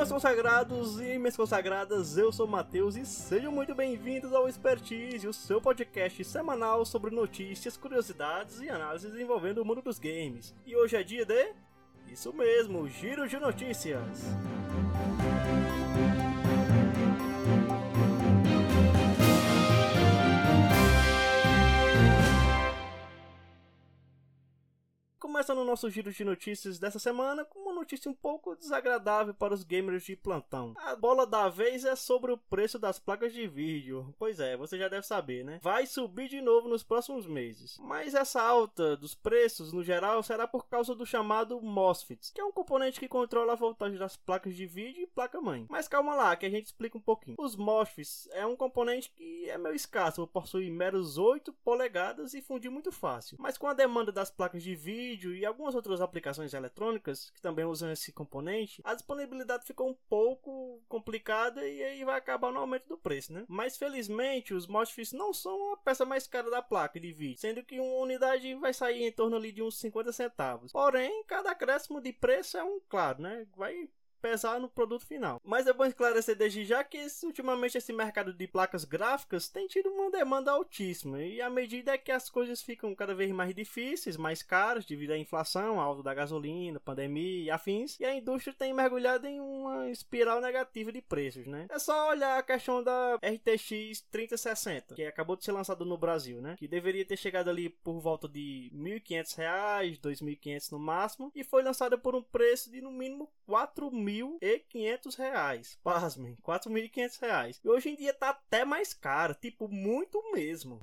meus consagrados e minhas consagradas, eu sou o Matheus e sejam muito bem-vindos ao Expertise, o seu podcast semanal sobre notícias, curiosidades e análises envolvendo o mundo dos games. E hoje é dia de. Isso mesmo, Giro de Notícias. Começando o nosso giro de notícias dessa semana com uma notícia um pouco desagradável para os gamers de plantão. A bola da vez é sobre o preço das placas de vídeo. Pois é, você já deve saber, né? Vai subir de novo nos próximos meses. Mas essa alta dos preços, no geral, será por causa do chamado MOSFET, que é um componente que controla a voltagem das placas de vídeo e placa-mãe. Mas calma lá, que a gente explica um pouquinho. Os MOSFETs é um componente que é meio escasso, possui meros 8 polegadas e fundir muito fácil. Mas com a demanda das placas de vídeo vídeo e algumas outras aplicações eletrônicas que também usam esse componente, a disponibilidade ficou um pouco complicada e aí vai acabar no aumento do preço, né? Mas felizmente os MOSFETs não são a peça mais cara da placa de vídeo, sendo que uma unidade vai sair em torno ali de uns 50 centavos. Porém, cada acréscimo de preço é um, claro, né? Vai pesar no produto final. Mas é bom esclarecer desde já que ultimamente esse mercado de placas gráficas tem tido uma demanda altíssima e à medida que as coisas ficam cada vez mais difíceis, mais caras devido à inflação, alta da gasolina, pandemia e afins, e a indústria tem mergulhado em uma espiral negativa de preços, né? É só olhar a questão da RTX 3060, que acabou de ser lançada no Brasil, né? Que deveria ter chegado ali por volta de R$ 1.500, R$ 2.500 no máximo, e foi lançada por um preço de no mínimo R$ 4.000 4.500 reais. Pasmem, 4.500 reais. E hoje em dia tá até mais caro, tipo, muito mesmo.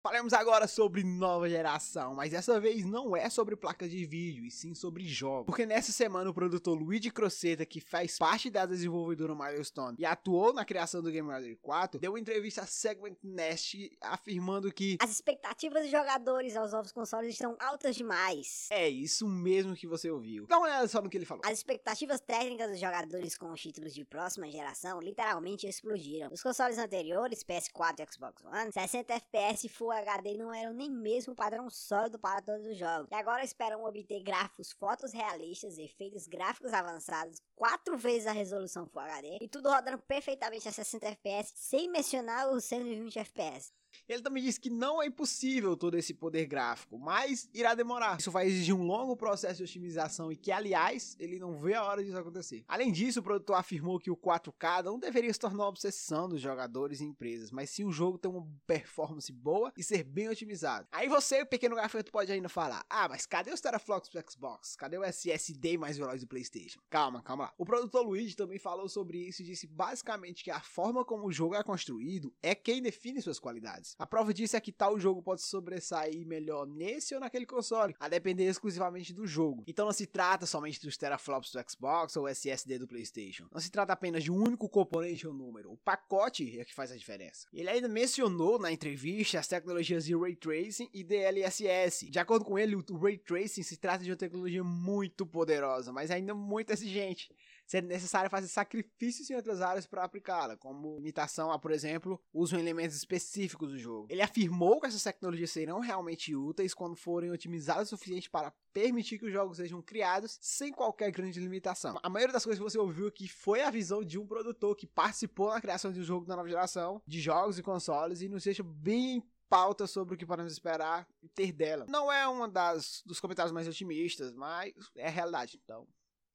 Falamos agora sobre nova geração, mas dessa vez não é sobre placas de vídeo, e sim sobre jogos. Porque nessa semana o produtor Luigi Crocetta, que faz parte da desenvolvedora Milestone e atuou na criação do Game Radar 4, deu uma entrevista a Segment Nest afirmando que as expectativas dos jogadores aos novos consoles estão altas demais. É isso mesmo que você ouviu. Dá uma olhada só no que ele falou. As expectativas técnicas dos jogadores com os títulos de próxima geração literalmente explodiram. Os consoles anteriores, PS4 e Xbox One, 60 FPS Full HD não eram nem mesmo padrão sólido para todos os jogos. E agora esperam obter gráficos fotos realistas, efeitos gráficos avançados, quatro vezes a resolução Full HD e tudo rodando perfeitamente a 60 FPS, sem mencionar os 120 FPS. Ele também disse que não é impossível todo esse poder gráfico, mas irá demorar. Isso vai exigir um longo processo de otimização e que, aliás, ele não vê a hora disso acontecer. Além disso, o produtor afirmou que o 4K não deveria se tornar uma obsessão dos jogadores e empresas, mas sim o jogo ter uma performance boa e ser bem otimizado. Aí você, pequeno gafanhoto, pode ainda falar: Ah, mas cadê os teraflops do Xbox? Cadê o SSD mais veloz do PlayStation? Calma, calma lá. O produtor Luigi também falou sobre isso e disse basicamente que a forma como o jogo é construído é quem define suas qualidades. A prova disso é que tal jogo pode sobressair melhor nesse ou naquele console, a depender exclusivamente do jogo. Então não se trata somente dos teraflops do Xbox ou SSD do PlayStation. Não se trata apenas de um único componente ou número. O pacote é que faz a diferença. Ele ainda mencionou na entrevista as tecnologias de Ray Tracing e DLSS. De acordo com ele, o Ray Tracing se trata de uma tecnologia muito poderosa, mas ainda muito exigente sendo necessário fazer sacrifícios em outras áreas para aplicá-la, como limitação a, por exemplo, uso em elementos específicos do jogo. Ele afirmou que essas tecnologias serão realmente úteis quando forem otimizadas o suficiente para permitir que os jogos sejam criados sem qualquer grande limitação. A maioria das coisas que você ouviu aqui foi a visão de um produtor que participou na criação de um jogo da nova geração, de jogos e consoles, e nos deixa bem pauta sobre o que podemos esperar ter dela. Não é das dos comentários mais otimistas, mas é a realidade. Então,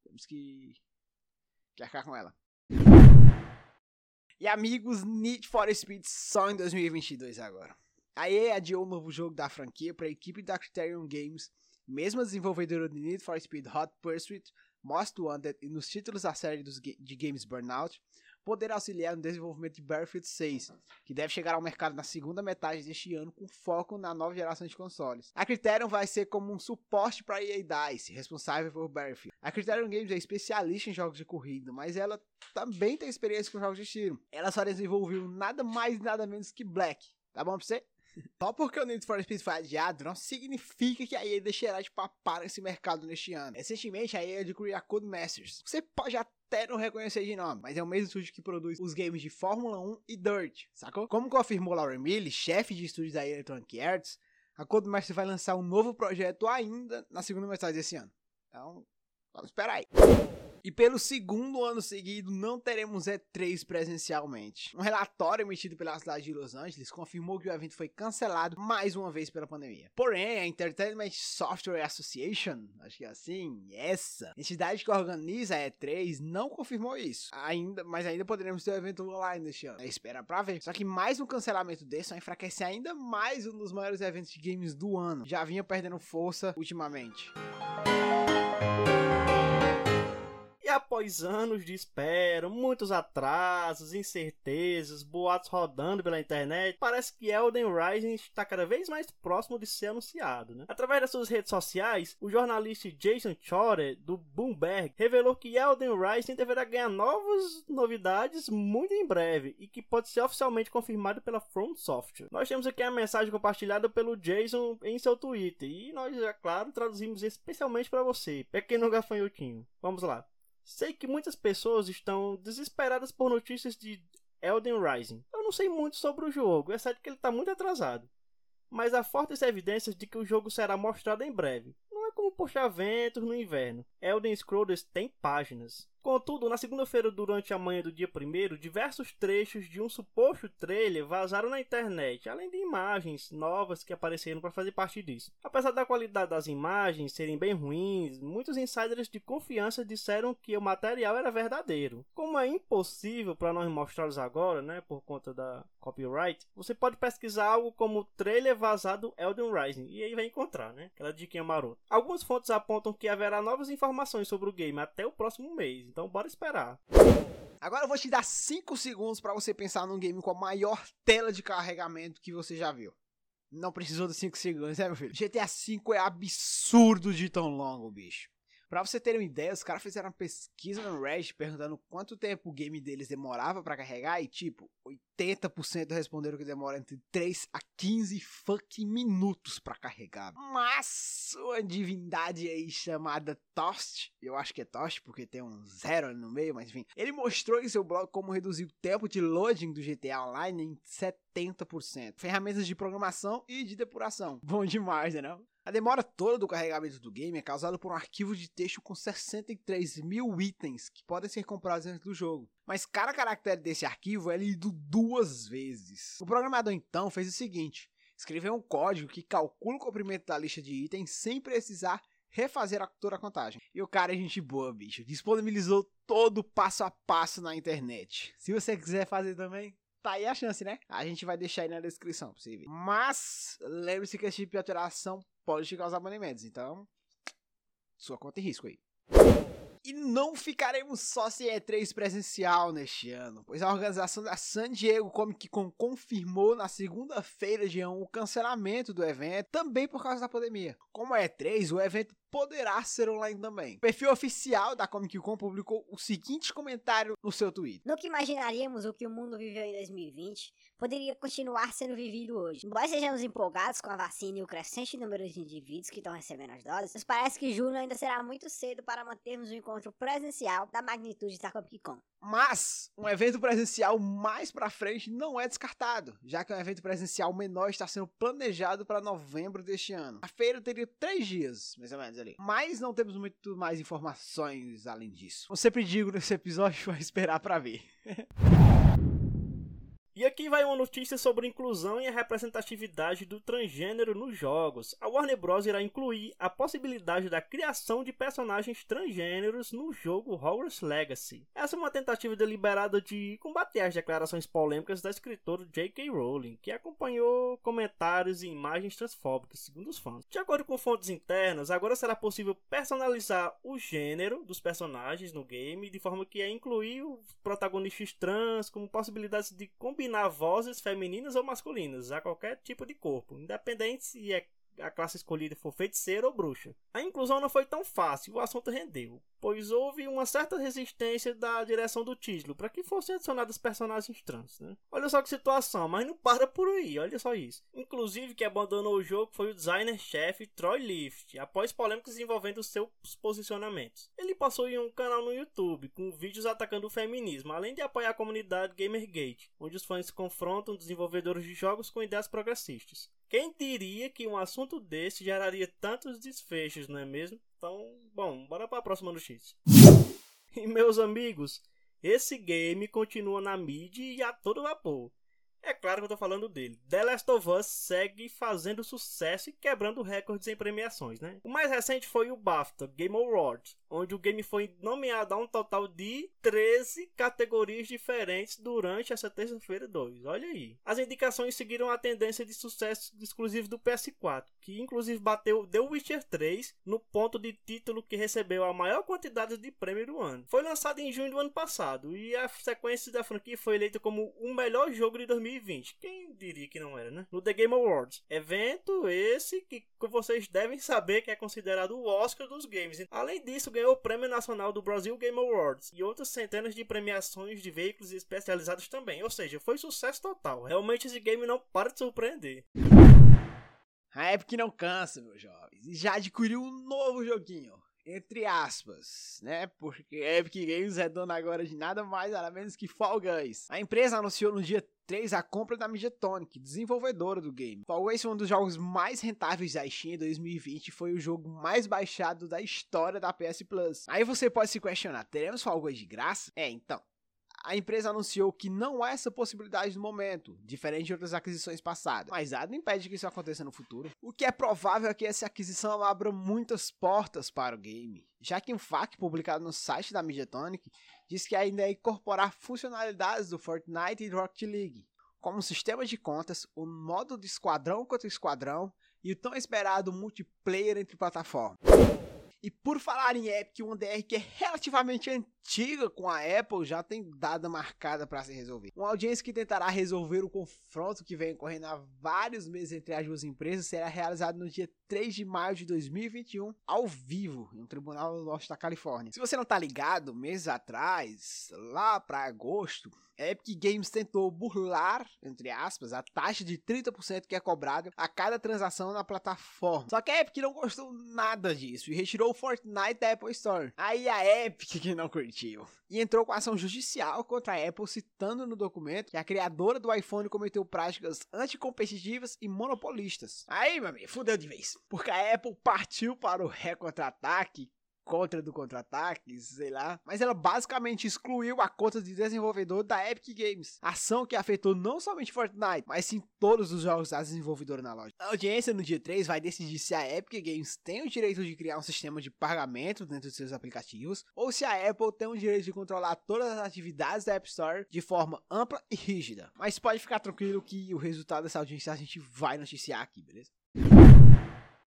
temos que Quer ficar com ela. E amigos, Need for Speed só em 2022 agora. A EA adiou o novo jogo da franquia para a equipe da Criterion Games, mesma desenvolvedora de Need for Speed Hot Pursuit, Most Wanted e nos títulos da série dos, de games Burnout, poder auxiliar no desenvolvimento de Battlefield 6, que deve chegar ao mercado na segunda metade deste ano com foco na nova geração de consoles. A Criterion vai ser como um suporte para a EA DICE, responsável por Battlefield. A Criterion Games é especialista em jogos de corrida, mas ela também tem experiência com jogos de tiro. Ela só desenvolveu nada mais e nada menos que Black. Tá bom pra você? Só porque o Need for Speed foi adiado, não significa que a EA deixará de papar nesse mercado neste ano. Recentemente, a EA adquiriu a Codemasters. Você pode até não reconhecer de nome, mas é o mesmo estúdio que produz os games de Fórmula 1 e Dirt, sacou? Como confirmou Lauren Millie, chefe de estúdio da Electronic Arts, a Codemasters vai lançar um novo projeto ainda na segunda metade desse ano. Então, Vamos esperar aí. E pelo segundo ano seguido, não teremos E3 presencialmente. Um relatório emitido pela cidade de Los Angeles confirmou que o evento foi cancelado mais uma vez pela pandemia. Porém, a Entertainment Software Association, acho que é assim, essa entidade que organiza a E3, não confirmou isso. Ainda, mas ainda poderemos ter o um evento online neste ano. É espera pra ver. Só que mais um cancelamento desse vai enfraquecer ainda mais um dos maiores eventos de games do ano. Já vinha perdendo força ultimamente. Após anos de espera, muitos atrasos, incertezas, boatos rodando pela internet, parece que Elden Rising está cada vez mais próximo de ser anunciado. Né? Através das suas redes sociais, o jornalista Jason Schroeder, do Bloomberg, revelou que Elden Rising deverá ganhar novas novidades muito em breve e que pode ser oficialmente confirmado pela From Software. Nós temos aqui a mensagem compartilhada pelo Jason em seu Twitter e nós, é claro, traduzimos especialmente para você, pequeno gafanhotinho. Vamos lá. Sei que muitas pessoas estão desesperadas por notícias de Elden Rising. Eu não sei muito sobre o jogo, exceto que ele está muito atrasado. Mas há fortes evidências de que o jogo será mostrado em breve. Como puxar ventos no inverno. Elden Scrolls tem páginas. Contudo, na segunda-feira, durante a manhã do dia 1, diversos trechos de um suposto trailer vazaram na internet, além de imagens novas que apareceram para fazer parte disso. Apesar da qualidade das imagens serem bem ruins, muitos insiders de confiança disseram que o material era verdadeiro. Como é impossível para nós mostrá-los agora, né, por conta da copyright, você pode pesquisar algo como trailer vazado Elden Rising e aí vai encontrar, né, aquela diquinha marota. Algumas fontes apontam que haverá novas informações sobre o game até o próximo mês. Então bora esperar. Agora eu vou te dar 5 segundos para você pensar num game com a maior tela de carregamento que você já viu. Não precisou de 5 segundos, né, meu filho? GTA V é absurdo de tão longo, bicho. Pra você ter uma ideia, os caras fizeram uma pesquisa no Reddit perguntando quanto tempo o game deles demorava para carregar e, tipo, 80% responderam que demora entre 3 a 15 fucking minutos para carregar. Mas uma divindade aí chamada Toast, eu acho que é Toast porque tem um zero ali no meio, mas enfim, ele mostrou em seu blog como reduzir o tempo de loading do GTA Online em 70%. Ferramentas de programação e de depuração. Bom demais, né? Não? A demora toda do carregamento do game é causada por um arquivo de texto com 63 mil itens que podem ser comprados dentro do jogo. Mas cada caractere desse arquivo é lido duas vezes. O programador então fez o seguinte: escreveu um código que calcula o comprimento da lista de itens sem precisar refazer a, toda a contagem. E o cara é gente boa, bicho. Disponibilizou todo o passo a passo na internet. Se você quiser fazer também, tá aí a chance, né? A gente vai deixar aí na descrição pra você ver. Mas lembre-se que esse tipo de alteração pode te causar banimentos. Então, sua conta em risco aí. E não ficaremos só sem E3 presencial neste ano, pois a organização da San Diego Comic Con confirmou na segunda-feira de ano o cancelamento do evento, também por causa da pandemia. Como é E3, o evento poderá ser online também. O perfil oficial da Comic Con publicou o seguinte comentário no seu Twitter. Nunca imaginaríamos o que o mundo viveu em 2020 poderia continuar sendo vivido hoje. Embora sejamos empolgados com a vacina e o crescente número de indivíduos que estão recebendo as doses, nos parece que julho ainda será muito cedo para mantermos um encontro presencial da magnitude da Comic Con. Mas um evento presencial mais para frente não é descartado, já que um evento presencial menor está sendo planejado para novembro deste ano. A feira teria três dias, mais ou menos ali. Mas não temos muito mais informações além disso. Eu sempre digo nesse episódio, vai esperar para ver. E aqui vai uma notícia sobre inclusão e a representatividade do transgênero nos jogos. A Warner Bros. irá incluir a possibilidade da criação de personagens transgêneros no jogo Hogwarts Legacy. Essa é uma tentativa deliberada de combater as declarações polêmicas da escritora J.K. Rowling, que acompanhou comentários e imagens transfóbicas, segundo os fãs. De acordo com fontes internas, agora será possível personalizar o gênero dos personagens no game, de forma que é incluir os protagonistas trans como possibilidades de combinar combinar vozes femininas ou masculinas a qualquer tipo de corpo, independente se é a classe escolhida for feiticeira ou bruxa. A inclusão não foi tão fácil, o assunto rendeu pois houve uma certa resistência da direção do título para que fossem adicionados personagens trans. Né? Olha só que situação, mas não para por aí, olha só isso. Inclusive, que abandonou o jogo foi o designer-chefe Troy Lift, após polêmicas envolvendo seus posicionamentos. Ele possui um canal no YouTube com vídeos atacando o feminismo, além de apoiar a comunidade Gamergate, onde os fãs confrontam desenvolvedores de jogos com ideias progressistas. Quem diria que um assunto desse geraria tantos desfechos, não é mesmo? Então, bom, bora para a próxima notícia. E meus amigos, esse game continua na mídia e a todo vapor. É claro que eu tô falando dele. The Last of Us segue fazendo sucesso e quebrando recordes em premiações, né? O mais recente foi o BAFTA Game Awards, onde o game foi nomeado a um total de 13 categorias diferentes durante essa terça-feira 2. Olha aí. As indicações seguiram a tendência de sucesso exclusivo do PS4, que inclusive bateu The Witcher 3 no ponto de título que recebeu a maior quantidade de prêmio do ano. Foi lançado em junho do ano passado e a sequência da franquia foi eleita como o melhor jogo de 2020 2020. Quem diria que não era, né? No The Game Awards. Evento esse que vocês devem saber que é considerado o Oscar dos games. Além disso, ganhou o Prêmio Nacional do Brasil Game Awards e outras centenas de premiações de veículos especializados também. Ou seja, foi sucesso total. Realmente esse game não para de surpreender. A Epic não cansa, meus jovens. E já adquiriu um novo joguinho entre aspas, né? Porque Epic Games é dona agora de nada mais nada menos que Fall Guys. A empresa anunciou no dia 3 a compra da Mediatonic, desenvolvedora do game. Fall Guys foi um dos jogos mais rentáveis da Steam em 2020 e foi o jogo mais baixado da história da PS Plus. Aí você pode se questionar, teremos Fall Guys de graça? É, então, a empresa anunciou que não há essa possibilidade no momento, diferente de outras aquisições passadas. Mas nada impede que isso aconteça no futuro. O que é provável é que essa aquisição abra muitas portas para o game, já que um FAQ publicado no site da Mediatonic diz que ainda é incorporar funcionalidades do Fortnite e do Rocket League, como o sistema de contas, o modo de esquadrão contra esquadrão e o tão esperado multiplayer entre plataformas. E por falar em Epic, uma DR que é relativamente antiga com a Apple já tem data marcada para se resolver. Uma audiência que tentará resolver o confronto que vem correndo há vários meses entre as duas empresas será realizada no dia 3 de maio de 2021, ao vivo, em um tribunal do norte da Califórnia. Se você não tá ligado, meses atrás, lá para agosto, Epic Games tentou burlar, entre aspas, a taxa de 30% que é cobrada a cada transação na plataforma. Só que a Epic não gostou nada disso e retirou Fortnite da Apple Store. Aí a Epic que não curtiu. E entrou com ação judicial contra a Apple, citando no documento que a criadora do iPhone cometeu práticas anticompetitivas e monopolistas. Aí, meu amigo, fudeu de vez. Porque a Apple partiu para o ré-contra-ataque contra do contra-ataque, sei lá. Mas ela basicamente excluiu a conta de desenvolvedor da Epic Games. Ação que afetou não somente Fortnite, mas sim todos os jogos da desenvolvedora na loja. A audiência no dia 3 vai decidir se a Epic Games tem o direito de criar um sistema de pagamento dentro de seus aplicativos, ou se a Apple tem o direito de controlar todas as atividades da App Store de forma ampla e rígida. Mas pode ficar tranquilo que o resultado dessa audiência a gente vai noticiar aqui, beleza?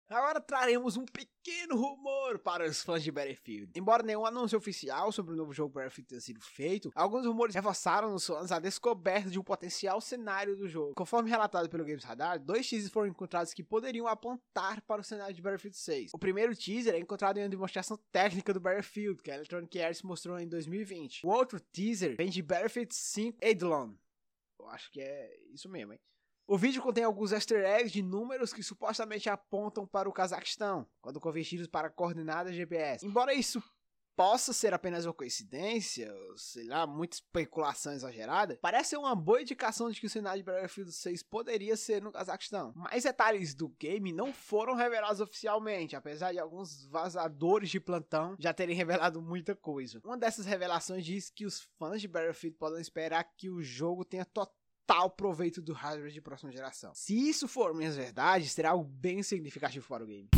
Agora traremos um pequeno rumor para os fãs de Battlefield. Embora nenhum anúncio oficial sobre o novo jogo Battlefield tenha sido feito, alguns rumores reforçaram nos fãs a descoberta de um potencial cenário do jogo. Conforme relatado pelo Games Radar, dois teasers foram encontrados que poderiam apontar para o cenário de Battlefield 6. O primeiro teaser é encontrado em uma demonstração técnica do Battlefield, que a Electronic Arts mostrou em 2020. O outro teaser vem de Battlefield 5 Eidolon. Eu acho que é isso mesmo, hein? O vídeo contém alguns easter eggs de números que supostamente apontam para o Cazaquistão, quando convertidos para coordenadas GPS. Embora isso possa ser apenas uma coincidência, sei lá, muita especulação exagerada, parece uma boa indicação de que o cenário de Battlefield 6 poderia ser no Cazaquistão. Mais detalhes do game não foram revelados oficialmente, apesar de alguns vazadores de plantão já terem revelado muita coisa. Uma dessas revelações diz que os fãs de Battlefield podem esperar que o jogo tenha total total proveito do hardware de próxima geração. Se isso for minhas verdades, será algo bem significativo para o game.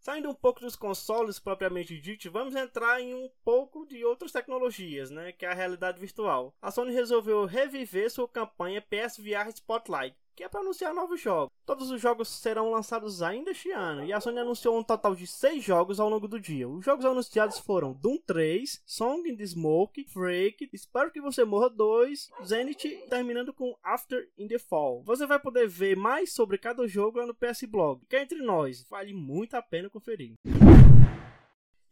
Saindo um pouco dos consoles propriamente dito, vamos entrar em um pouco de outras tecnologias, né, que é a realidade virtual. A Sony resolveu reviver sua campanha PSVR Spotlight, que é para anunciar novos jogos. Todos os jogos serão lançados ainda este ano, e a Sony anunciou um total de 6 jogos ao longo do dia. Os jogos anunciados foram Doom 3, Song in the Smoke, Freak, Espero que Você Morra 2, Zenith, terminando com After in the Fall. Você vai poder ver mais sobre cada jogo lá no PS Blog, que é entre nós, vale muito a pena conferir.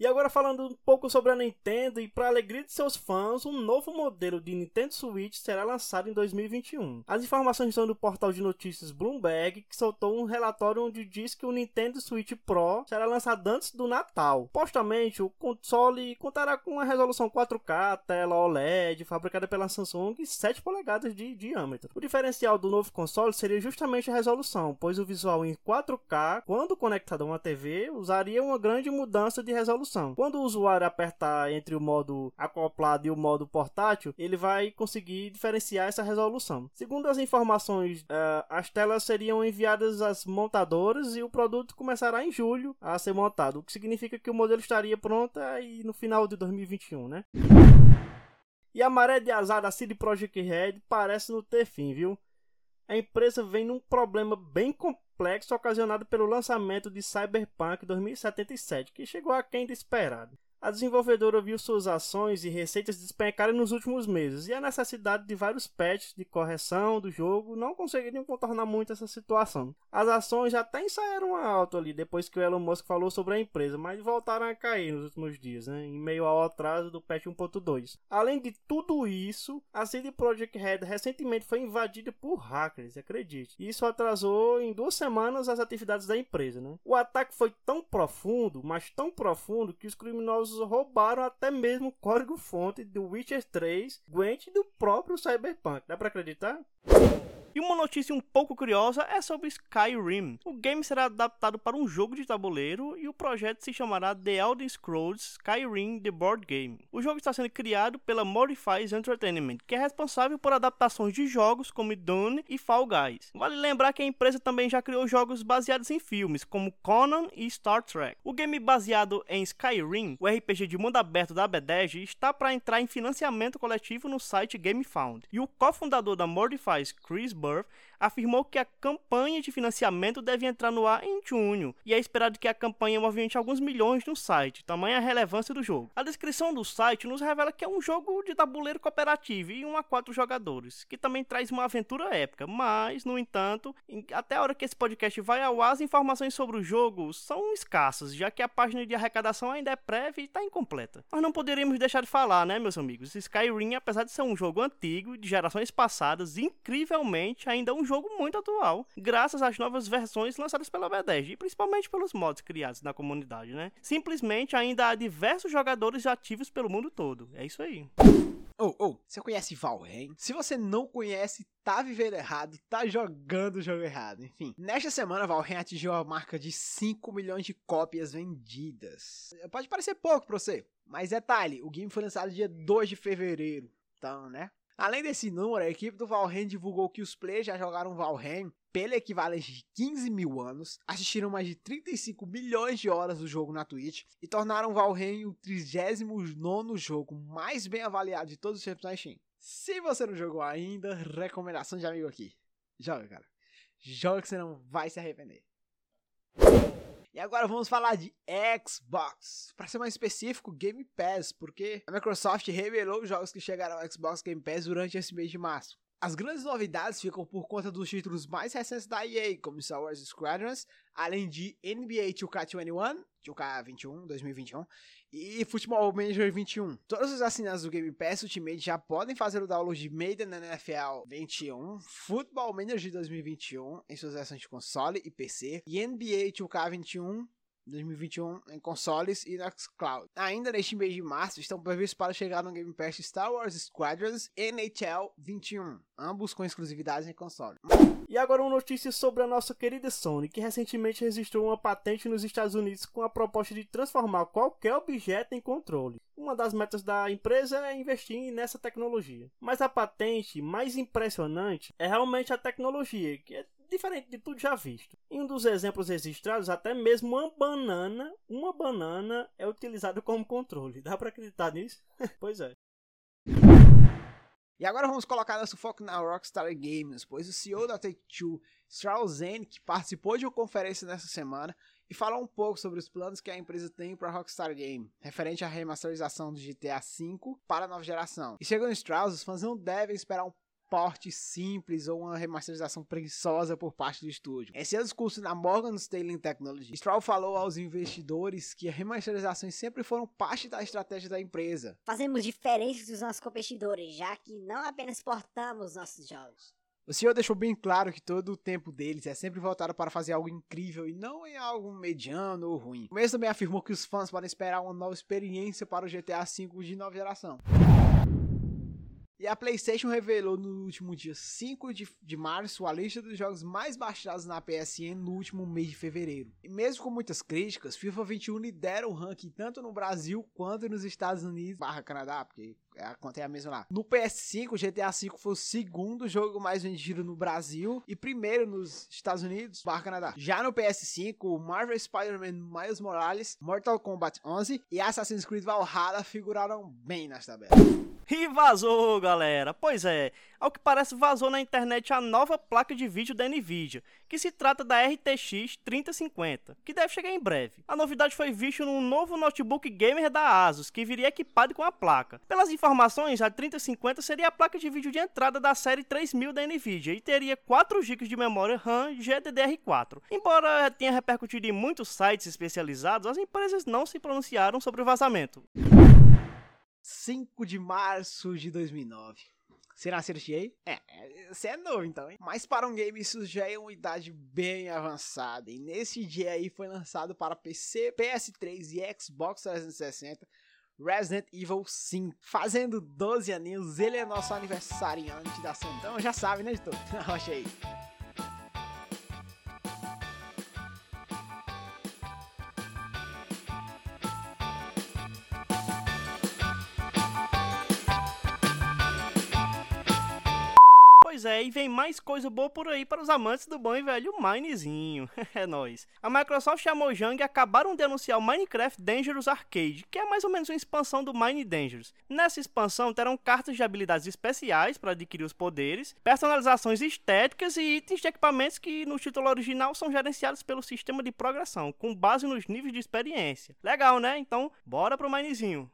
E agora falando um pouco sobre a Nintendo e para alegria de seus fãs, um novo modelo de Nintendo Switch será lançado em 2021. As informações são do portal de notícias Bloomberg, que soltou um relatório onde diz que o Nintendo Switch Pro será lançado antes do Natal. Postamente, o console contará com uma resolução 4K, tela OLED, fabricada pela Samsung e 7 polegadas de diâmetro. O diferencial do novo console seria justamente a resolução, pois o visual em 4K, quando conectado a uma TV, usaria uma grande mudança de resolução resolução. Quando o usuário apertar entre o modo acoplado e o modo portátil, ele vai conseguir diferenciar essa resolução. Segundo as informações, uh, as telas seriam enviadas às montadoras e o produto começará em julho a ser montado, o que significa que o modelo estaria pronto aí no final de 2021, né? E a maré de azar da CD Projekt Red parece não ter fim, viu? A empresa vem num problema bem complexo complexo ocasionado pelo lançamento de Cyberpunk 2077, que chegou aquém do esperado. A desenvolvedora viu suas ações e receitas despencarem nos últimos meses, e a necessidade de vários patches de correção do jogo não conseguiriam contornar muito essa situação. As ações já até ensaiaram alto ali depois que o Elon Musk falou sobre a empresa, mas voltaram a cair nos últimos dias, né, em meio ao atraso do patch 1.2. Além de tudo isso, a CD Projekt Red recentemente foi invadida por hackers, acredite. Isso atrasou em duas semanas as atividades da empresa. Né? O ataque foi tão profundo, mas tão profundo, que os criminosos roubaram até mesmo o código-fonte do Witcher 3, Gwent e do próprio Cyberpunk. Dá pra acreditar? E uma notícia um pouco curiosa é sobre Skyrim. O game será adaptado para um jogo de tabuleiro e o projeto se chamará The Elder Scrolls Skyrim The Board Game. O jogo está sendo criado pela Modifies Entertainment, que é responsável por adaptações de jogos como Dune e Fall Guys. Vale lembrar que a empresa também já criou jogos baseados em filmes, como Conan e Star Trek. O game baseado em Skyrim, o RPG de mundo aberto da Bethesda, está para entrar em financiamento coletivo no site GameFound. E o cofundador da Modifies, Chris curve afirmou que a campanha de financiamento deve entrar no ar em junho, e é esperado que a campanha movimente alguns milhões no site, tamanha a relevância do jogo. A descrição do site nos revela que é um jogo de tabuleiro cooperativo e um a quatro jogadores, que também traz uma aventura épica, mas, no entanto, até a hora que esse podcast vai ao ar, as informações sobre o jogo são escassas, já que a página de arrecadação ainda é prévia e está incompleta. Mas não poderíamos deixar de falar, né, meus amigos? Skyrim, apesar de ser um jogo antigo, de gerações passadas, incrivelmente ainda é um jogo muito atual, graças às novas versões lançadas pela Bethesda e principalmente pelos mods criados na comunidade, né? Simplesmente ainda há diversos jogadores ativos pelo mundo todo. É isso aí. Oh, oh, você conhece Valheim? Se você não conhece, tá vivendo errado, tá jogando o jogo errado. Enfim, nesta semana Valheim atingiu a marca de 5 milhões de cópias vendidas. Pode parecer pouco pra você, mas detalhe, o game foi lançado dia 2 de fevereiro. Então, né? Além desse número, a equipe do Valheim divulgou que os players já jogaram Valheim pelo equivalente de 15 mil anos, assistiram mais de 35 milhões de horas do jogo na Twitch e tornaram Valheim o 39 jogo mais bem avaliado de todos os tempos na Steam. Se você não jogou ainda, recomendação de amigo aqui. Joga, cara. Joga que você não vai se arrepender. E agora vamos falar de Xbox. Para ser mais específico, Game Pass, porque a Microsoft revelou os jogos que chegaram ao Xbox Game Pass durante esse mês de março. As grandes novidades ficam por conta dos títulos mais recentes da EA, como Star Wars Squadrons, além de NBA 2K21, 2K21, 2021 e Futebol Manager 21. Todos os assinantes do Game Pass Ultimate já podem fazer o download de Maiden NFL 21, Football Manager 2021 em suas versões de console e PC e NBA 2K21 2021 em consoles e no xCloud. Ainda neste mês de março estão previstos para chegar no Game Pass Star Wars Squadrons NHL 21, ambos com exclusividade em console. E agora uma notícia sobre a nossa querida Sony, que recentemente registrou uma patente nos Estados Unidos com a proposta de transformar qualquer objeto em controle. Uma das metas da empresa é investir nessa tecnologia. Mas a patente mais impressionante é realmente a tecnologia, que é diferente de tudo já visto. Em um dos exemplos registrados, até mesmo uma banana, uma banana é utilizada como controle. Dá para acreditar nisso? pois é. E agora vamos colocar nosso foco na Rockstar Games, pois o CEO da Take-Two, Strauss que participou de uma conferência nessa semana e falou um pouco sobre os planos que a empresa tem para Rockstar Game, referente à remasterização do GTA V para a nova geração. E segundo Strauss, os fãs não devem esperar um porte simples ou uma remasterização preguiçosa por parte do estúdio. Esse é o discurso da Morgan Stanley Technology. Stroll falou aos investidores que remasterizações sempre foram parte da estratégia da empresa. Fazemos diferente dos nossos competidores, já que não apenas portamos nossos jogos. O senhor deixou bem claro que todo o tempo deles é sempre voltado para fazer algo incrível e não em algo mediano ou ruim. O mesmo também afirmou que os fãs podem esperar uma nova experiência para o GTA V de nova geração. E a PlayStation revelou no último dia 5 de, de março a lista dos jogos mais baixados na PSN no último mês de fevereiro. E mesmo com muitas críticas, FIFA 21 lidera o ranking tanto no Brasil quanto nos Estados Unidos barra Canadá, porque a conta é a mesma lá. No PS5, GTA V foi o segundo jogo mais vendido no Brasil e primeiro nos Estados Unidos barra Canadá. Já no PS5, Marvel Spider-Man Miles Morales, Mortal Kombat 11 e Assassin's Creed Valhalla figuraram bem nas tabelas. E vazou, galera. Pois é, ao que parece vazou na internet a nova placa de vídeo da Nvidia, que se trata da RTX 3050, que deve chegar em breve. A novidade foi vista num novo notebook gamer da Asus, que viria equipado com a placa. Pelas informações, a 3050 seria a placa de vídeo de entrada da série 3000 da Nvidia e teria 4 GB de memória RAM GDDR4. Embora tenha repercutido em muitos sites especializados, as empresas não se pronunciaram sobre o vazamento. 5 de março de 2009. Você nasceu nesse aí? É, você é novo então, hein? Mas para um game isso já é uma idade bem avançada. E nesse dia aí foi lançado para PC, PS3 e Xbox 360 Resident Evil 5. Fazendo 12 aninhos, ele é nosso aniversariante da Santão. Já sabe, né, editor? Rocha aí. Pois é, e vem mais coisa boa por aí para os amantes do bom e velho Minezinho. é nóis. A Microsoft e a Mojang acabaram de anunciar o Minecraft Dangerous Arcade, que é mais ou menos uma expansão do Mine Dangerous. Nessa expansão terão cartas de habilidades especiais para adquirir os poderes, personalizações estéticas e itens de equipamentos que no título original são gerenciados pelo sistema de progressão, com base nos níveis de experiência. Legal, né? Então, bora pro Minezinho.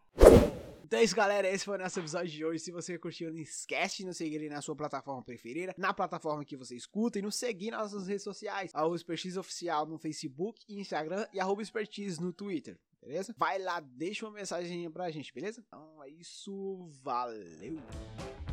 Então é isso, galera. Esse foi o nosso episódio de hoje. Se você curtiu, não esquece de nos seguir na sua plataforma preferida, na plataforma que você escuta e nos seguir nas nossas redes sociais. Arroba Expertise Oficial no Facebook e Instagram e arroba Expertise no Twitter. Beleza? Vai lá, deixa uma mensagem pra gente, beleza? Então é isso. Valeu!